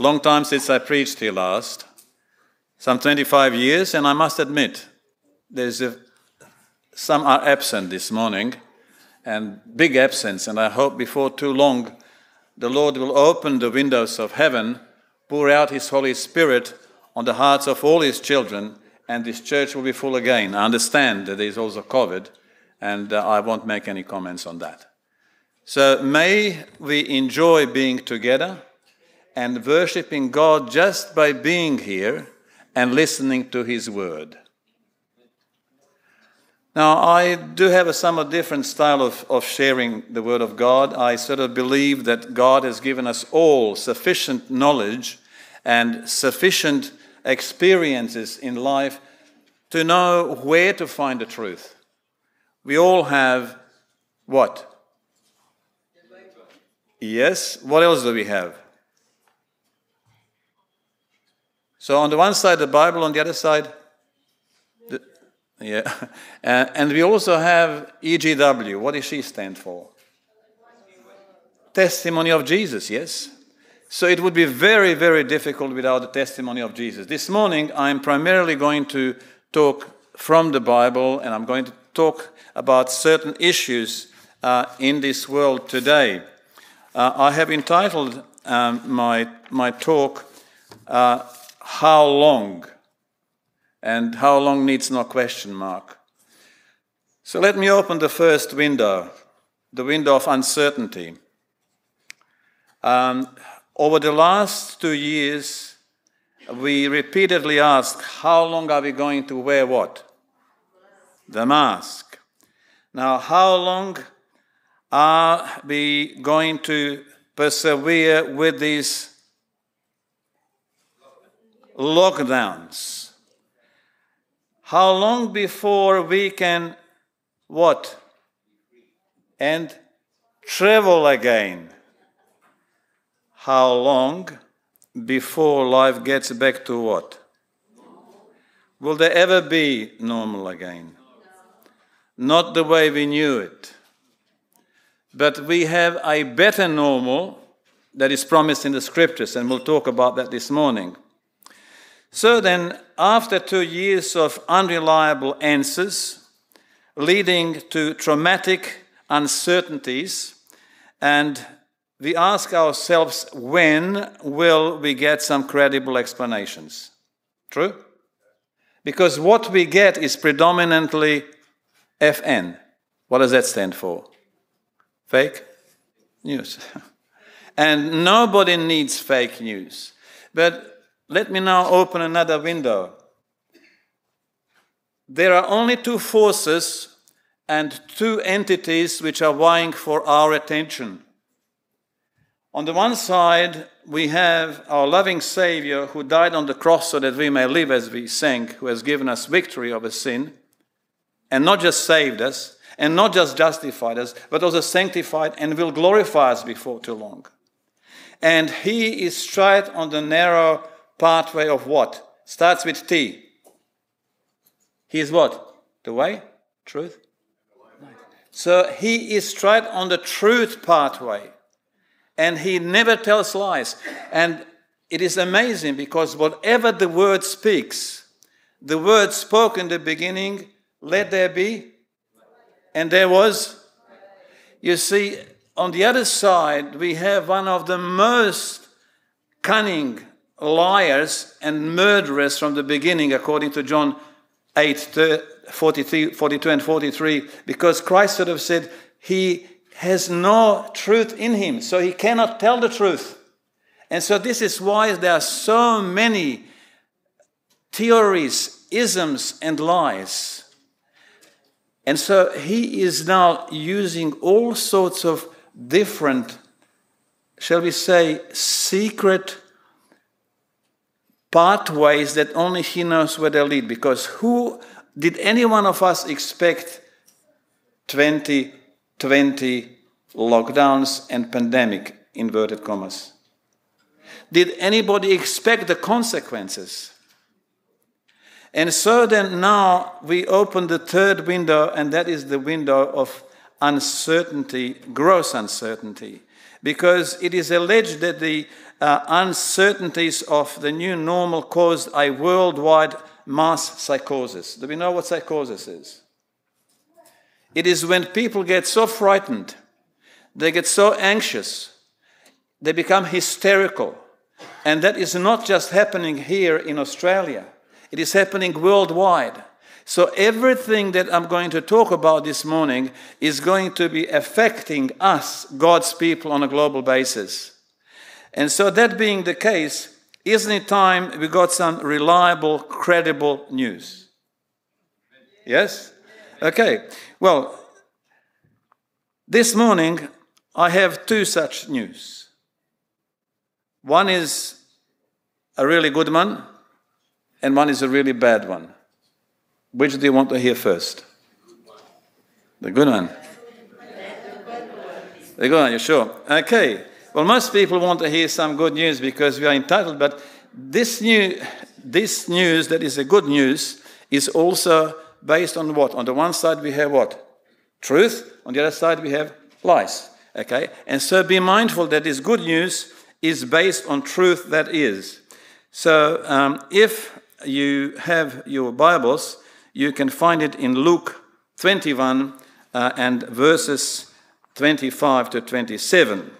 Long time since I preached here last, some 25 years, and I must admit, there's a, some are absent this morning, and big absence, and I hope before too long the Lord will open the windows of heaven, pour out His Holy Spirit on the hearts of all His children, and this church will be full again. I understand that there is also COVID, and uh, I won't make any comments on that. So may we enjoy being together and worshiping God just by being here and listening to His Word. Now, I do have a somewhat different style of, of sharing the Word of God. I sort of believe that God has given us all sufficient knowledge and sufficient experiences in life to know where to find the truth. We all have what? Yes. What else do we have? So on the one side, the Bible, on the other side, the, yeah. And, and we also have EGW. What does she stand for? Testimony of Jesus, yes. So it would be very, very difficult without the testimony of Jesus. This morning, I'm primarily going to talk from the Bible and I'm going to talk about certain issues uh, in this world today. Uh, I have entitled um, my, my talk, uh, How Long? And how long needs no question mark. So let me open the first window, the window of uncertainty. Um, over the last two years, we repeatedly ask, How long are we going to wear what? The mask. Now, how long are we going to persevere with these lockdowns? How long before we can what? And travel again. How long before life gets back to what? Will there ever be normal again? Not the way we knew it. But we have a better normal that is promised in the scriptures, and we'll talk about that this morning. So then, after two years of unreliable answers, leading to traumatic uncertainties, and we ask ourselves when will we get some credible explanations? True? Because what we get is predominantly FN. What does that stand for? Fake news. and nobody needs fake news. But let me now open another window. There are only two forces and two entities which are vying for our attention. On the one side, we have our loving Savior who died on the cross so that we may live as we sang, who has given us victory over sin, and not just saved us, and not just justified us, but also sanctified and will glorify us before too long. And he is straight on the narrow pathway of what? Starts with T. He is what? The way? Truth? So he is straight on the truth pathway. And he never tells lies. And it is amazing because whatever the word speaks, the word spoke in the beginning, let there be and there was, you see, on the other side, we have one of the most cunning liars and murderers from the beginning, according to John 8 43, 42 and 43, because Christ sort of said he has no truth in him, so he cannot tell the truth. And so, this is why there are so many theories, isms, and lies and so he is now using all sorts of different, shall we say, secret pathways that only he knows where they lead. Because who did any one of us expect 2020 lockdowns and pandemic, inverted commas? Did anybody expect the consequences? And so then now we open the third window, and that is the window of uncertainty, gross uncertainty. Because it is alleged that the uh, uncertainties of the new normal caused a worldwide mass psychosis. Do we know what psychosis is? It is when people get so frightened, they get so anxious, they become hysterical. And that is not just happening here in Australia, it is happening worldwide. So, everything that I'm going to talk about this morning is going to be affecting us, God's people, on a global basis. And so, that being the case, isn't it time we got some reliable, credible news? Yes? Okay. Well, this morning I have two such news. One is a really good one, and one is a really bad one. Which do you want to hear first? The good one. The good one, you sure? Okay. Well, most people want to hear some good news because we are entitled, but this, new, this news that is a good news is also based on what? On the one side, we have what? Truth. On the other side, we have lies. Okay? And so be mindful that this good news is based on truth that is. So um, if you have your Bibles, you can find it in Luke 21 uh, and verses 25 to 27.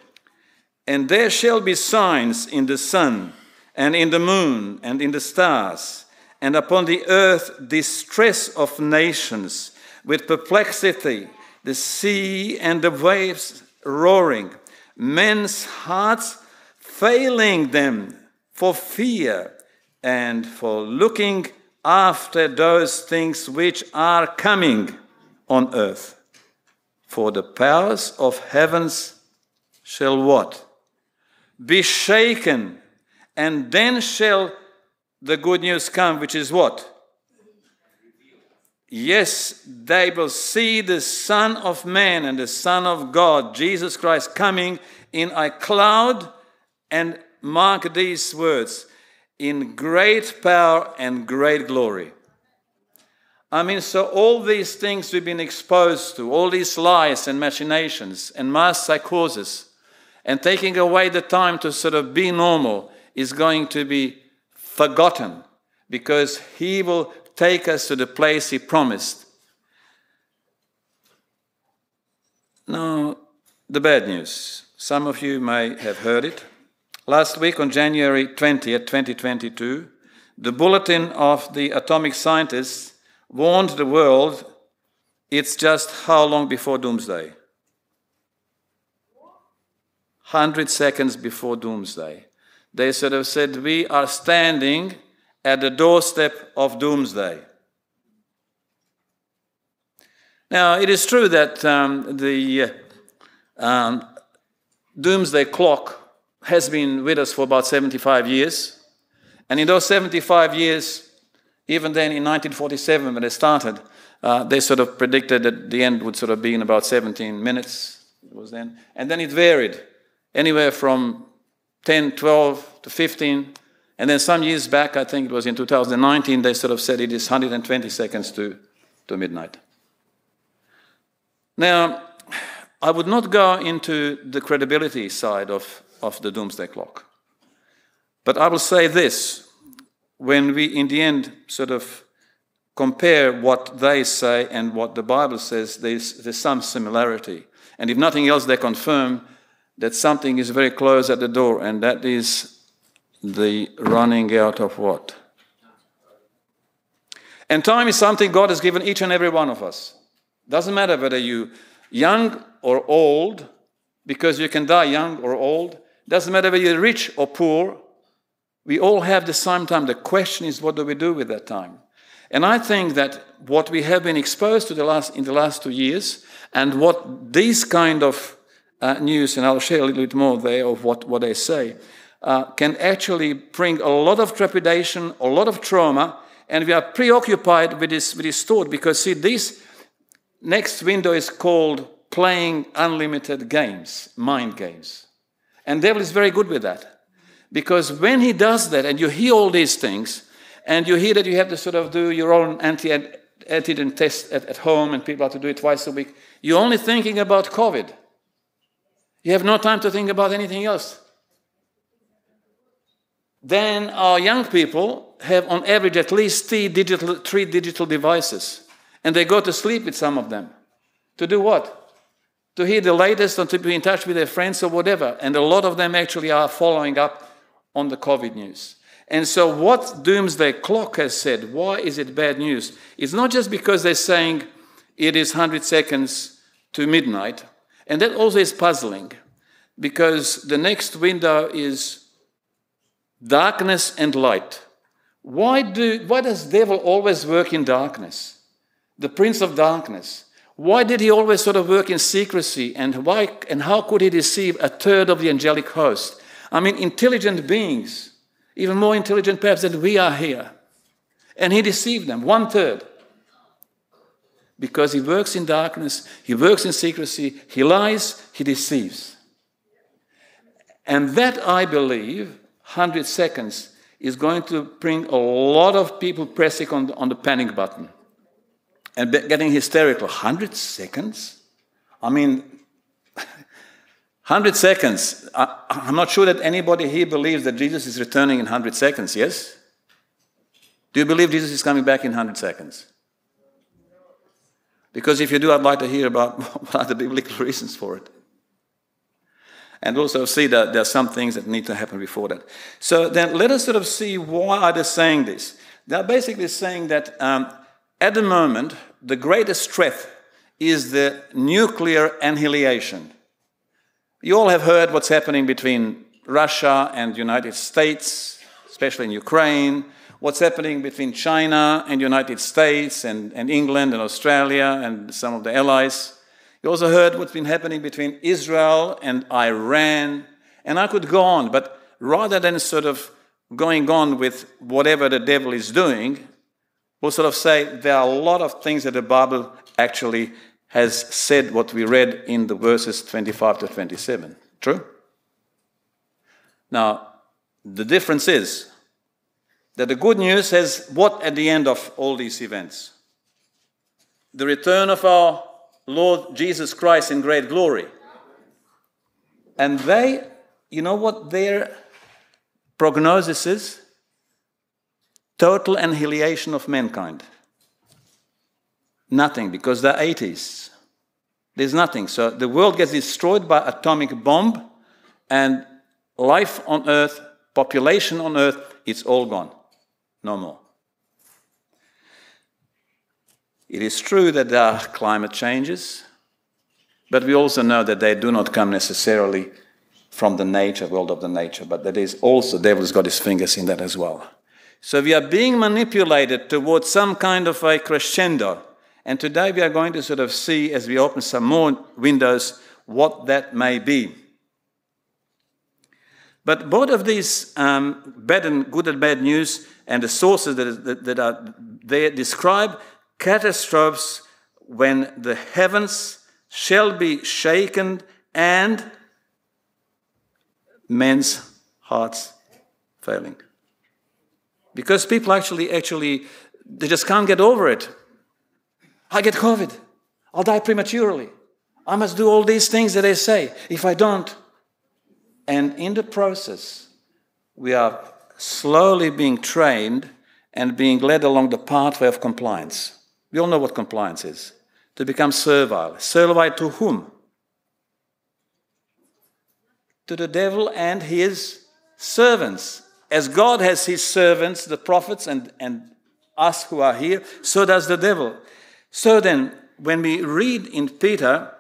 And there shall be signs in the sun, and in the moon, and in the stars, and upon the earth distress of nations, with perplexity, the sea and the waves roaring, men's hearts failing them for fear and for looking after those things which are coming on earth. For the powers of heavens shall what? Be shaken, and then shall the good news come, which is what? Yes, they will see the Son of Man and the Son of God, Jesus Christ, coming in a cloud, and mark these words in great power and great glory. I mean, so all these things we've been exposed to, all these lies and machinations and mass psychosis, and taking away the time to sort of be normal is going to be forgotten because He will take us to the place He promised. Now, the bad news. Some of you may have heard it. Last week, on January 20th, 2022, the Bulletin of the Atomic Scientists warned the world it's just how long before doomsday? 100 seconds before doomsday. They sort of said, We are standing at the doorstep of doomsday. Now, it is true that um, the um, doomsday clock has been with us for about 75 years. And in those 75 years, even then in 1947, when they started, uh, they sort of predicted that the end would sort of be in about 17 minutes. It was then. And then it varied anywhere from 10, 12 to 15. And then some years back, I think it was in 2019, they sort of said it is 120 seconds to, to midnight. Now, I would not go into the credibility side of, of the doomsday clock. But I will say this when we, in the end, sort of compare what they say and what the Bible says, there's, there's some similarity. And if nothing else, they confirm that something is very close at the door, and that is the running out of what? And time is something God has given each and every one of us. Doesn't matter whether you young or old, because you can die young or old. Doesn't matter whether you're rich or poor. We all have the same time. The question is, what do we do with that time? And I think that what we have been exposed to the last, in the last two years, and what these kind of news, and I'll share a little bit more there of what, what they say, uh, can actually bring a lot of trepidation, a lot of trauma, and we are preoccupied with this, with this thought because, see, this next window is called playing unlimited games, mind games. And devil is very good with that. Because when he does that, and you hear all these things, and you hear that you have to sort of do your own anti antigen test at, at home, and people have to do it twice a week, you're only thinking about COVID. You have no time to think about anything else. then our young people have on average at least three digital, three digital devices. And they go to sleep with some of them. To do what? To hear the latest or to be in touch with their friends or whatever. And a lot of them actually are following up on the COVID news. And so, what Doomsday Clock has said, why is it bad news? It's not just because they're saying it is 100 seconds to midnight. And that also is puzzling because the next window is darkness and light. Why, do, why does devil always work in darkness? The prince of darkness. Why did he always sort of work in secrecy? And, why, and how could he deceive a third of the angelic host? I mean, intelligent beings, even more intelligent perhaps than we are here. And he deceived them, one third. Because he works in darkness, he works in secrecy, he lies, he deceives. And that, I believe, 100 seconds is going to bring a lot of people pressing on the, on the panic button and getting hysterical. 100 seconds? I mean, 100 seconds. I, I'm not sure that anybody here believes that Jesus is returning in 100 seconds, yes? Do you believe Jesus is coming back in 100 seconds? Because if you do, I'd like to hear about what are the biblical reasons for it and also see that there are some things that need to happen before that. So then let us sort of see why are they saying this. They're basically saying that um, at the moment, the greatest threat is the nuclear annihilation. You all have heard what's happening between Russia and the United States, especially in Ukraine, what's happening between China and United States and, and England and Australia and some of the allies. You also heard what's been happening between Israel and Iran. And I could go on, but rather than sort of going on with whatever the devil is doing, we'll sort of say there are a lot of things that the Bible actually has said what we read in the verses 25 to 27. True? Now, the difference is that the good news says what at the end of all these events? The return of our Lord Jesus Christ in great glory. And they, you know what their prognosis is? Total annihilation of mankind. Nothing, because they're atheists. There's nothing. So the world gets destroyed by atomic bomb, and life on earth, population on earth, it's all gone. No more. It is true that there are climate changes, but we also know that they do not come necessarily from the nature, world of the nature, but that is also, the devil's got his fingers in that as well. So we are being manipulated towards some kind of a crescendo. And today we are going to sort of see, as we open some more windows, what that may be. But both of these um, bad and good and bad news and the sources that, that, that are there describe catastrophes when the heavens shall be shaken and men's hearts failing. Because people actually, actually, they just can't get over it. I get COVID. I'll die prematurely. I must do all these things that they say. If I don't, and in the process, we are slowly being trained and being led along the pathway of compliance. We all know what compliance is to become servile. Servile to whom? To the devil and his servants. As God has his servants, the prophets, and, and us who are here, so does the devil. So then, when we read in Peter,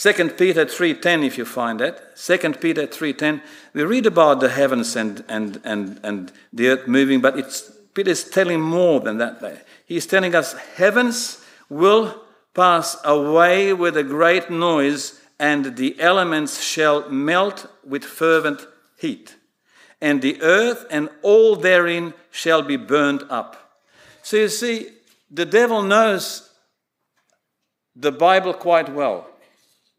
2 Peter 3.10, if you find that, 2 Peter 3.10, we read about the heavens and, and, and, and the earth moving, but it's, Peter is telling more than that. He's telling us heavens will pass away with a great noise, and the elements shall melt with fervent heat. And the earth and all therein shall be burned up. So you see, the devil knows the Bible quite well,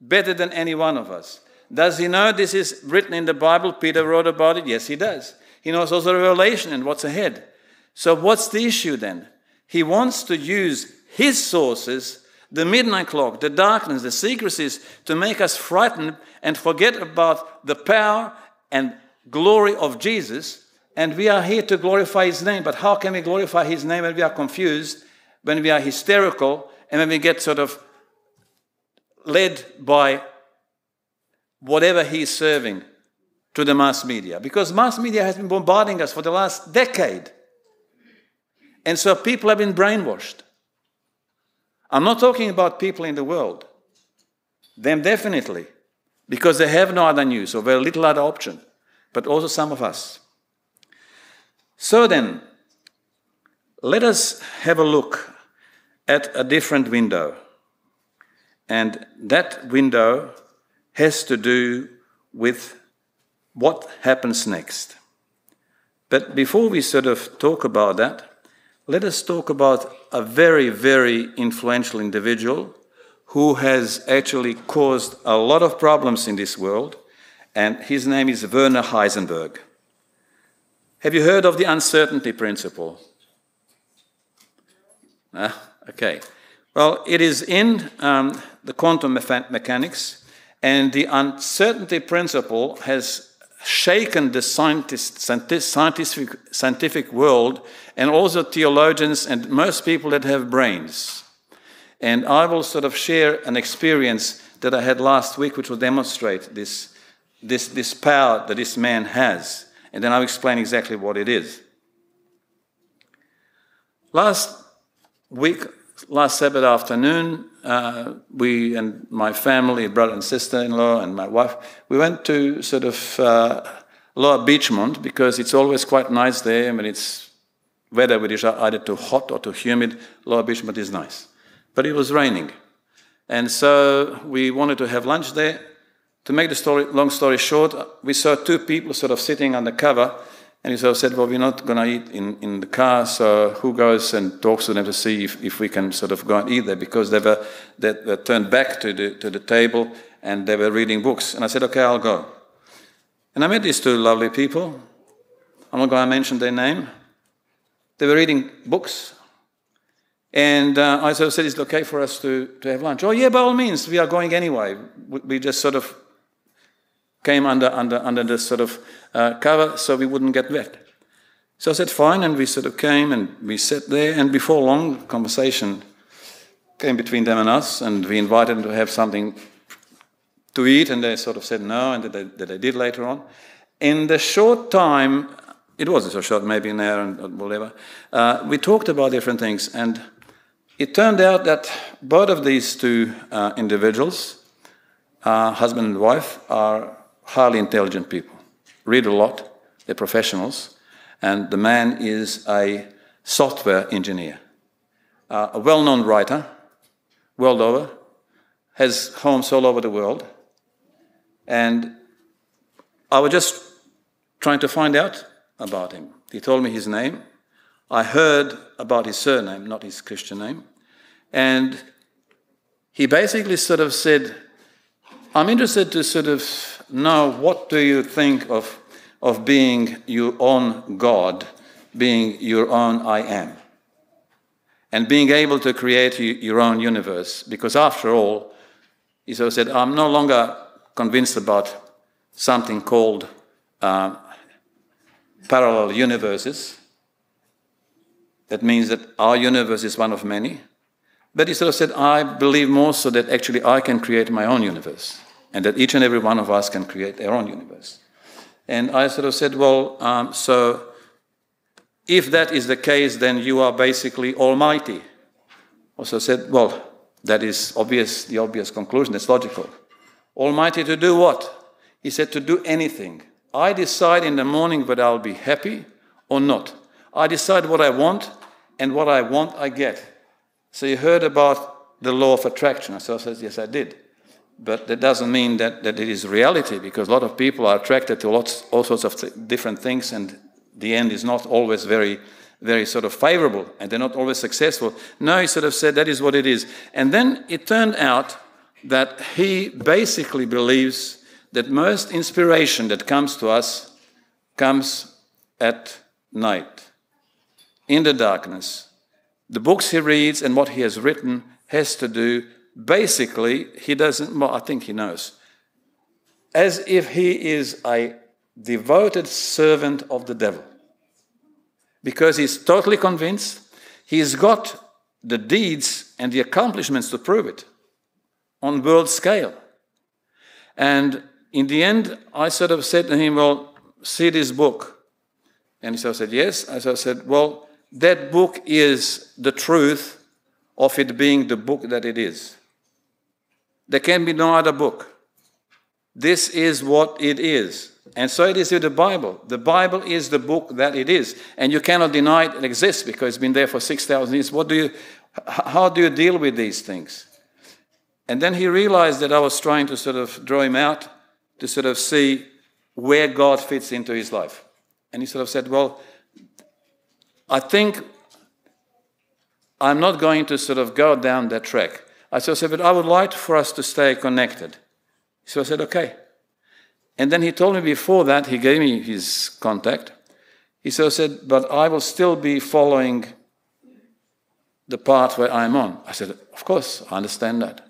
better than any one of us. Does he know this is written in the Bible? Peter wrote about it. Yes, he does. He knows also Revelation and what's ahead. So, what's the issue then? He wants to use his sources, the midnight clock, the darkness, the secrecies, to make us frightened and forget about the power and glory of Jesus And we are here to glorify His name. But how can we glorify His name when we are confused, when we are hysterical, and when we get sort of led by whatever He's serving to the mass media? Because mass media has been bombarding us for the last decade. And so people have been brainwashed. I'm not talking about people in the world, them definitely, because they have no other news or very little other option, but also some of us. So then, let us have a look at a different window. And that window has to do with what happens next. But before we sort of talk about that, let us talk about a very, very influential individual who has actually caused a lot of problems in this world, and his name is Werner Heisenberg. Have you heard of the uncertainty principle? Ah, okay. Well, it is in um, the quantum mechanics, and the uncertainty principle has shaken the scientific, scientific world and also theologians and most people that have brains. And I will sort of share an experience that I had last week, which will demonstrate this, this, this power that this man has and then I'll explain exactly what it is. Last week, last Sabbath afternoon, uh, we and my family, brother and sister-in-law, and my wife, we went to sort of uh, Lower Beechmont because it's always quite nice there. And when it's weather which is either too hot or too humid. Lower Beechmont is nice, but it was raining, and so we wanted to have lunch there. To make the story, long story short, we saw two people sort of sitting under cover, and he sort said, Well, we're not going to eat in, in the car, so who goes and talks to them to see if, if we can sort of go and eat there? Because they were, they were turned back to the, to the table and they were reading books. And I said, Okay, I'll go. And I met these two lovely people. I'm not going to mention their name. They were reading books. And uh, I said, Is it okay for us to, to have lunch? Oh, yeah, by all means, we are going anyway. We just sort of came under, under, under this sort of uh, cover so we wouldn't get wet. So I said, fine, and we sort of came and we sat there, and before long, conversation came between them and us, and we invited them to have something to eat, and they sort of said no, and that they, that they did later on. In the short time, it wasn't so short, maybe an hour and whatever, uh, we talked about different things, and it turned out that both of these two uh, individuals, uh, husband and wife, are highly intelligent people, read a lot, they're professionals, and the man is a software engineer, uh, a well known writer, world over, has homes all over the world. And I was just trying to find out about him. He told me his name. I heard about his surname, not his Christian name. And he basically sort of said, I'm interested to sort of now, what do you think of, of being your own God, being your own I am? And being able to create your own universe. Because after all, sort said, I'm no longer convinced about something called uh, parallel universes. That means that our universe is one of many. But he sort of said, I believe more so that actually I can create my own universe and that each and every one of us can create our own universe. And I sort of said, well, um, so if that is the case, then you are basically almighty. Also said, well, that is obvious, the obvious conclusion, it's logical. Almighty to do what? He said, to do anything. I decide in the morning whether I'll be happy or not. I decide what I want, and what I want, I get. So you heard about the law of attraction. So I said, yes, I did. But that doesn't mean that, that it is reality because a lot of people are attracted to lots, all sorts of th- different things and the end is not always very, very sort of favorable and they're not always successful. No, he sort of said that is what it is. And then it turned out that he basically believes that most inspiration that comes to us comes at night, in the darkness. The books he reads and what he has written has to do basically, he doesn't, well, I think he knows, as if he is a devoted servant of the devil. because he's totally convinced. He's got the deeds and the accomplishments to prove it on world scale. And in the end, I sort of said to him, Well, see this book. And he sort of said, Yes. As I said, Well, that book is the truth of it being the book that it is. There can be no other book. This is what it is. And so it is with the Bible. The Bible is the book that it is. And you cannot deny it exists because it's been there for 6,000 years. What do you, how do you deal with these things? And then he realized that I was trying to sort of draw him out to sort of see where God fits into his life. And he sort of said, Well, I think I'm not going to sort of go down that track. I said, But I would like for us to stay connected. So I said, Okay. And then he told me before that, he gave me his contact. He so said, But I will still be following the path where I'm on. I said, Of course, I understand that.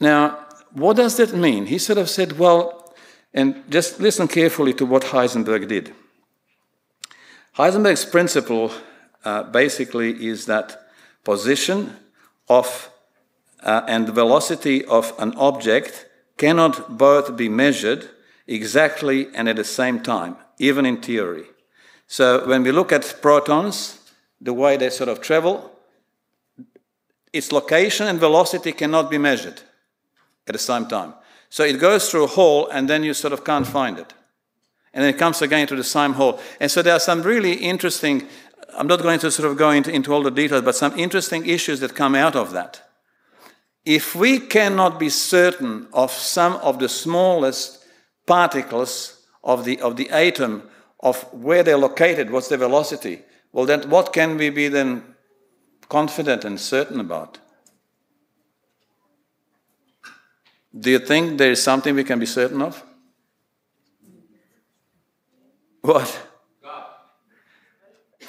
Now, what does that mean? He sort of said, Well, and just listen carefully to what Heisenberg did. Heisenberg's principle uh, basically is that position of uh, and the velocity of an object cannot both be measured exactly and at the same time, even in theory. So when we look at protons, the way they sort of travel, its location and velocity cannot be measured at the same time. So it goes through a hole and then you sort of can't find it. And then it comes again to the same hole. And so there are some really interesting, I'm not going to sort of go into, into all the details, but some interesting issues that come out of that. If we cannot be certain of some of the smallest particles of the, of the atom, of where they're located, what's their velocity, well, then what can we be then confident and certain about? Do you think there is something we can be certain of? What?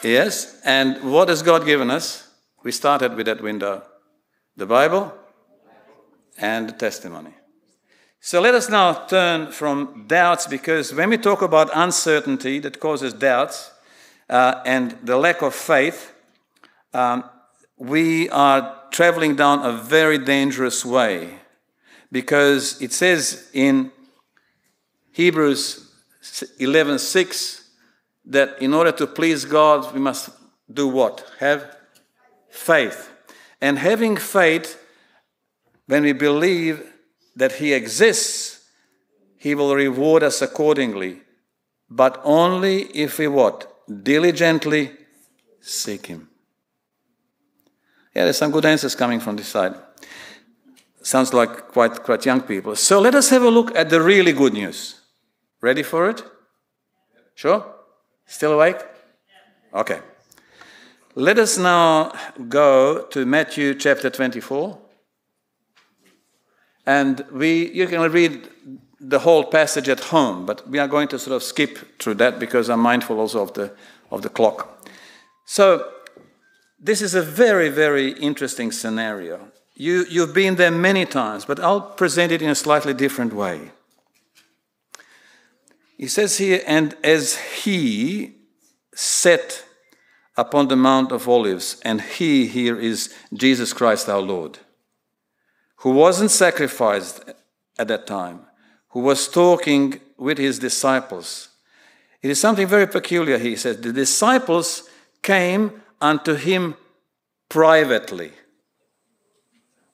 Yes, and what has God given us? We started with that window the Bible and the testimony. So let us now turn from doubts because when we talk about uncertainty that causes doubts uh, and the lack of faith, um, we are traveling down a very dangerous way because it says in Hebrews 11:6 that in order to please God we must do what? Have faith. And having faith when we believe that he exists, he will reward us accordingly, but only if we what? Diligently seek him. Yeah, there's some good answers coming from this side. Sounds like quite, quite young people. So let us have a look at the really good news. Ready for it? Sure? Still awake? Okay. Let us now go to Matthew chapter 24. And we, you can read the whole passage at home, but we are going to sort of skip through that because I'm mindful also of the, of the clock. So, this is a very, very interesting scenario. You, you've been there many times, but I'll present it in a slightly different way. He says here, and as he sat upon the Mount of Olives, and he here is Jesus Christ our Lord, who wasn't sacrificed at that time, who was talking with his disciples. It is something very peculiar, he says. The disciples came unto him privately.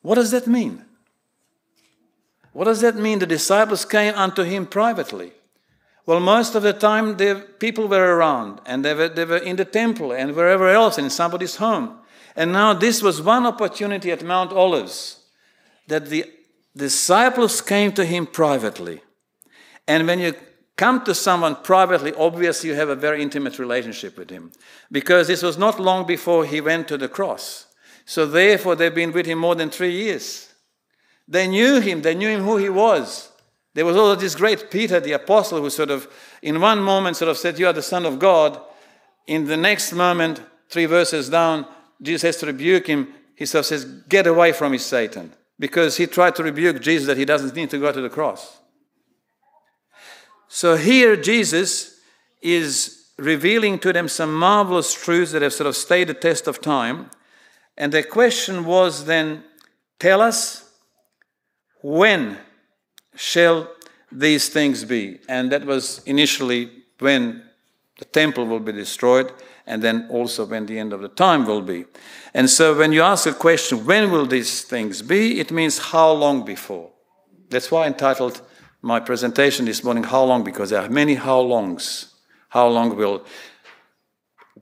What does that mean? What does that mean? The disciples came unto him privately. Well, most of the time, the people were around and they were, they were in the temple and wherever else in somebody's home. And now, this was one opportunity at Mount Olives that the disciples came to him privately. And when you come to someone privately, obviously you have a very intimate relationship with him. Because this was not long before he went to the cross. So therefore, they've been with him more than three years. They knew him, they knew him who he was. There was also this great Peter, the apostle, who sort of, in one moment, sort of said, You are the Son of God. In the next moment, three verses down, Jesus has to rebuke him. He sort of says, Get away from me, Satan. Because he tried to rebuke Jesus that he doesn't need to go to the cross. So here, Jesus is revealing to them some marvelous truths that have sort of stayed the test of time. And the question was then tell us when shall these things be? And that was initially when the temple will be destroyed, and then also when the end of the time will be. And so when you ask a question, when will these things be? It means how long before. That's why I entitled my presentation this morning, How Long? Because there are many how longs. How long will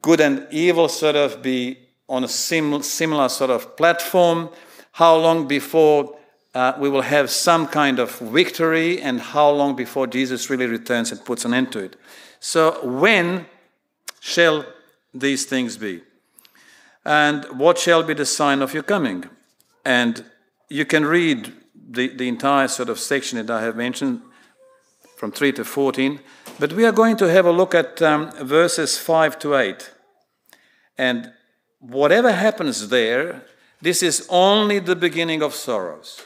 good and evil sort of be on a sim- similar sort of platform? How long before uh, we will have some kind of victory? And how long before Jesus really returns and puts an end to it? So, when shall these things be? And what shall be the sign of your coming? And you can read the, the entire sort of section that I have mentioned from 3 to 14, but we are going to have a look at um, verses 5 to 8. And whatever happens there, this is only the beginning of sorrows.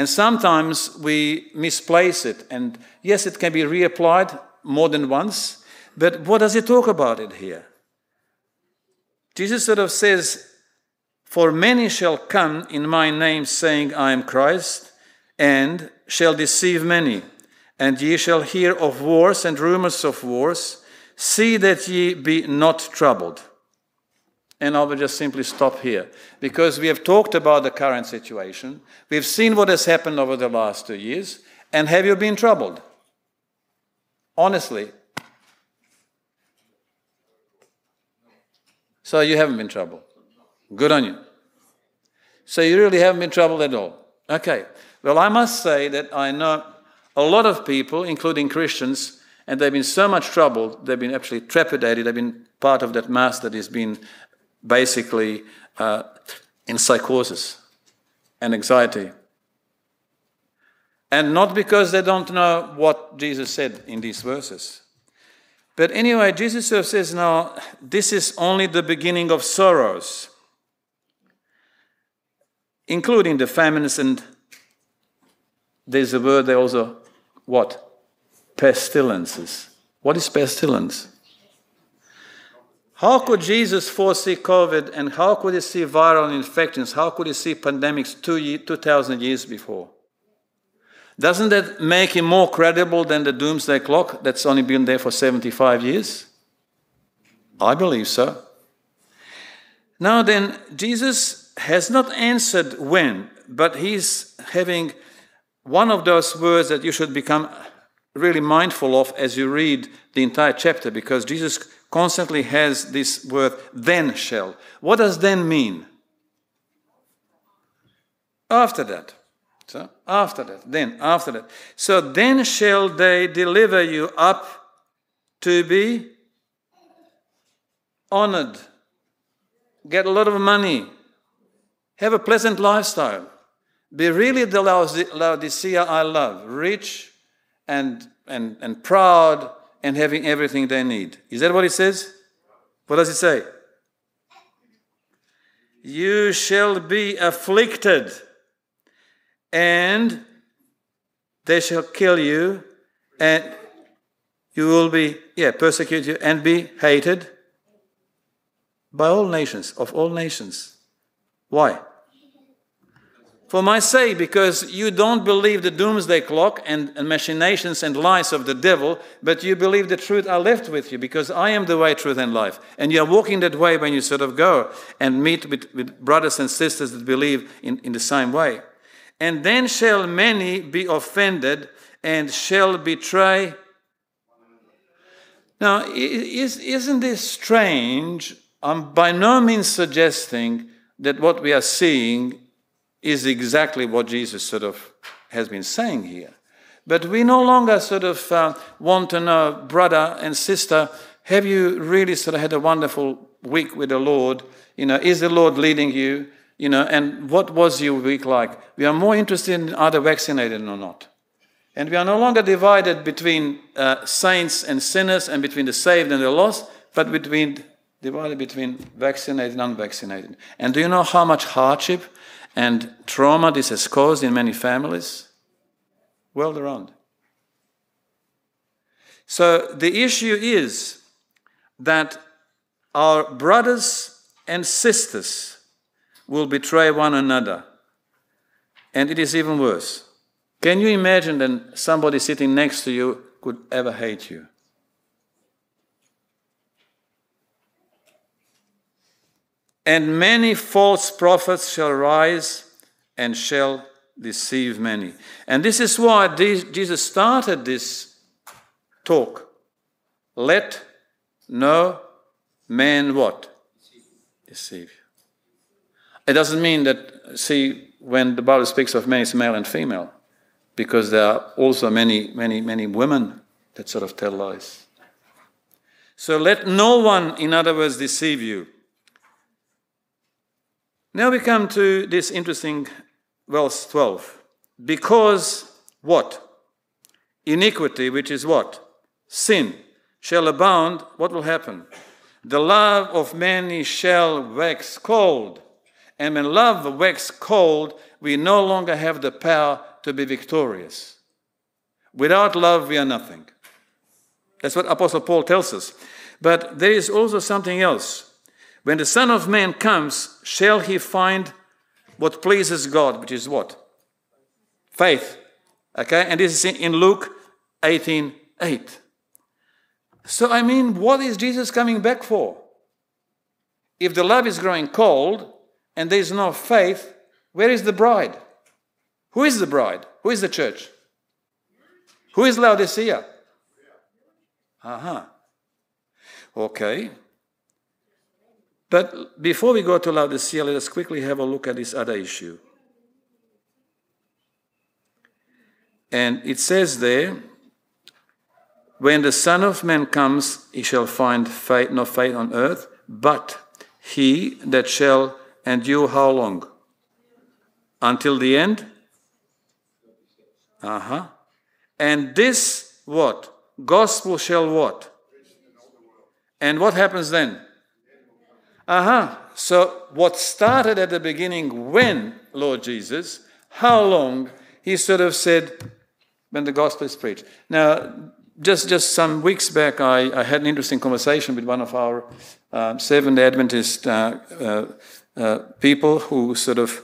And sometimes we misplace it. And yes, it can be reapplied more than once, but what does he talk about it here? Jesus sort of says, For many shall come in my name, saying, I am Christ, and shall deceive many. And ye shall hear of wars and rumors of wars. See that ye be not troubled. And I will just simply stop here because we have talked about the current situation. We've seen what has happened over the last two years. And have you been troubled? Honestly. So you haven't been troubled. Good on you. So you really haven't been troubled at all. Okay. Well, I must say that I know a lot of people, including Christians, and they've been so much troubled, they've been actually trepidated, they've been part of that mass that has been basically uh, in psychosis and anxiety. And not because they don't know what Jesus said in these verses. But anyway, Jesus says now, this is only the beginning of sorrows, including the famines, and there's a word there also, what? Pestilences. What is pestilence? How could Jesus foresee COVID and how could he see viral infections? How could he see pandemics 2,000 years before? Doesn't that make him more credible than the doomsday clock that's only been there for 75 years? I believe so. Now then, Jesus has not answered when, but he's having one of those words that you should become really mindful of as you read the entire chapter because Jesus constantly has this word then shall. What does then mean? After that. So, after that, then, after that. So, then shall they deliver you up to be honored, get a lot of money, have a pleasant lifestyle, be really the Laodicea I love, rich and, and, and proud and having everything they need. Is that what it says? What does it say? You shall be afflicted, and they shall kill you, and you will be, yeah, persecuted and be hated by all nations, of all nations. Why? For my sake, because you don't believe the doomsday clock and, machinations and lies of the devil, but you believe the truth I left with you, because I am the way, truth, and life. And you are walking that way when you sort of go and meet with, with brothers and sisters that believe in, in the same way. And then shall many be offended and shall betray. Now, is, isn't this strange? I'm by no means suggesting that what we are seeing is exactly what Jesus sort of has been saying here. But we no longer sort of uh, want to know, brother and sister, have you really sort of had a wonderful week with the Lord? You know, is the Lord leading you? You know, and what was your week like? We are more interested in are they vaccinated or not. And we are no longer divided between uh, saints and sinners and between the saved and the lost, but between divided between vaccinated and unvaccinated. And do you know how much hardship and trauma this has caused in many families world around. So the issue is that our brothers and sisters will betray one another. And it is even worse. Can you imagine that somebody sitting next to you could ever hate you? And many false prophets shall rise and shall deceive many. And this is why Jesus started this talk. Let no man what? Deceive you. It doesn't mean that, see, when the Bible speaks of men, it's male and female, because there are also many, many, many women that sort of tell lies. So let no one, in other words, deceive you. Now we come to this interesting verse 12. Because what? Iniquity, which is what? Sin, shall abound, what will happen? The love of many shall wax cold. And when love waxes cold, we no longer have the power to be victorious. Without love, we are nothing. That's what Apostle Paul tells us. But there is also something else. When the Son of Man comes, shall he find what pleases God, which is what? Faith. Okay? And this is in Luke 18 8. So, I mean, what is Jesus coming back for? If the love is growing cold and there is no faith, where is the bride? Who is the bride? Who is the church? Who is Laodicea? Aha. Uh-huh. Okay. But before we go to Laodicea, let us quickly have a look at this other issue. And it says there, when the Son of Man comes, he shall find faith, no faith on earth, but he that shall endure how long? Until the end? Uh huh. And this what? Gospel shall what? And what happens then? Uh huh. So, what started at the beginning when, Lord Jesus, how long, he sort of said, when the gospel is preached. Now, just, just some weeks back, I, I had an interesting conversation with one of our uh, Seventh Adventist uh, uh, people who sort of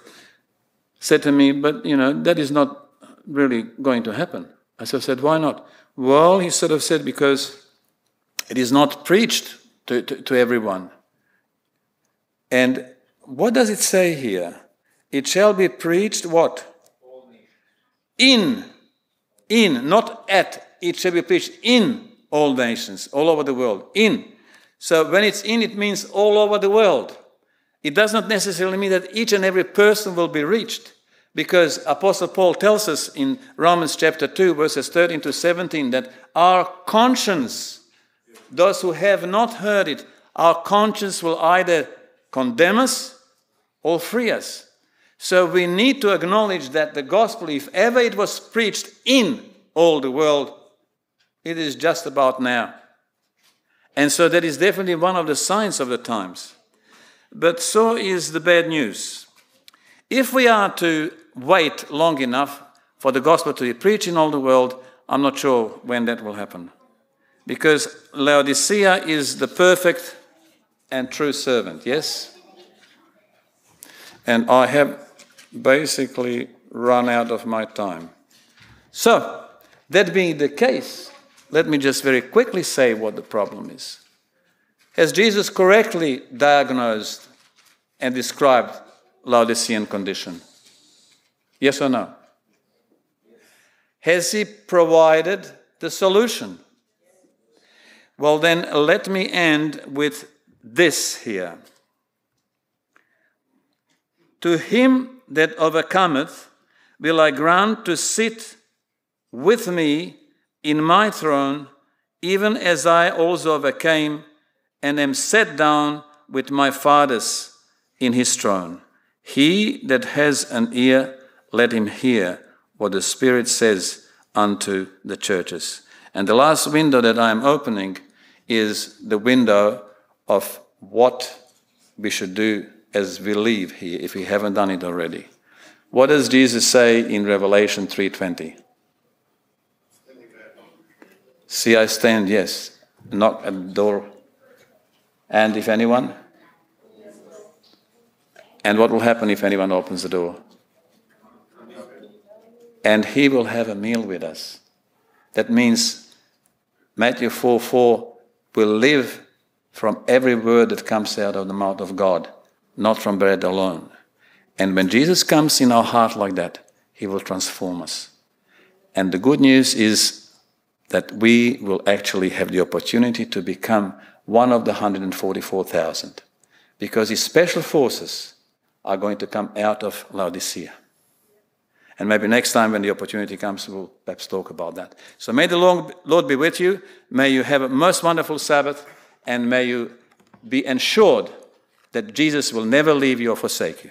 said to me, But, you know, that is not really going to happen. I sort of said, Why not? Well, he sort of said, Because it is not preached to, to, to everyone. And what does it say here? It shall be preached what? In. In, not at. It shall be preached in all nations, all over the world. In. So when it's in, it means all over the world. It does not necessarily mean that each and every person will be reached, because Apostle Paul tells us in Romans chapter 2, verses 13 to 17, that our conscience, those who have not heard it, our conscience will either condemn us or free us. So we need to acknowledge that the gospel, if ever it was preached in all the world, it is just about now. And so that is definitely one of the signs of the times. But so is the bad news. If we are to wait long enough for the gospel to be preached in all the world, I'm not sure when that will happen. Because Laodicea is the perfect and true servant, yes? And I have basically run out of my time. So, that being the case, let me just very quickly say what the problem is. Has Jesus correctly diagnosed and described Laodicean condition? Yes or no? Has he provided the solution? Well, then let me end with this here. To him that overcometh will I grant to sit with me in my throne, even as I also overcame and am set down with my fathers in his throne. He that has an ear, let him hear what the Spirit says unto the churches. And the last window that I am opening is the window of what we should do as we leave here if we haven't done it already. What does Jesus say in Revelation 3:20? See, I stand, yes. Knock at the door. And if anyone? And what will happen if anyone opens the door? And he will have a meal with us. That means Matthew 4 4 will live from every word that comes out of the mouth of God, not from bread alone. And when Jesus comes in our heart like that, he will transform us. And the good news is that we will actually have the opportunity to become one of the 144,000 because his special forces are going to come out of Laodicea. And maybe next time when the opportunity comes, we'll perhaps talk about that. So may the Lord be with you. May you have a most wonderful Sabbath. And may you be ensured that Jesus will never leave you or forsake you.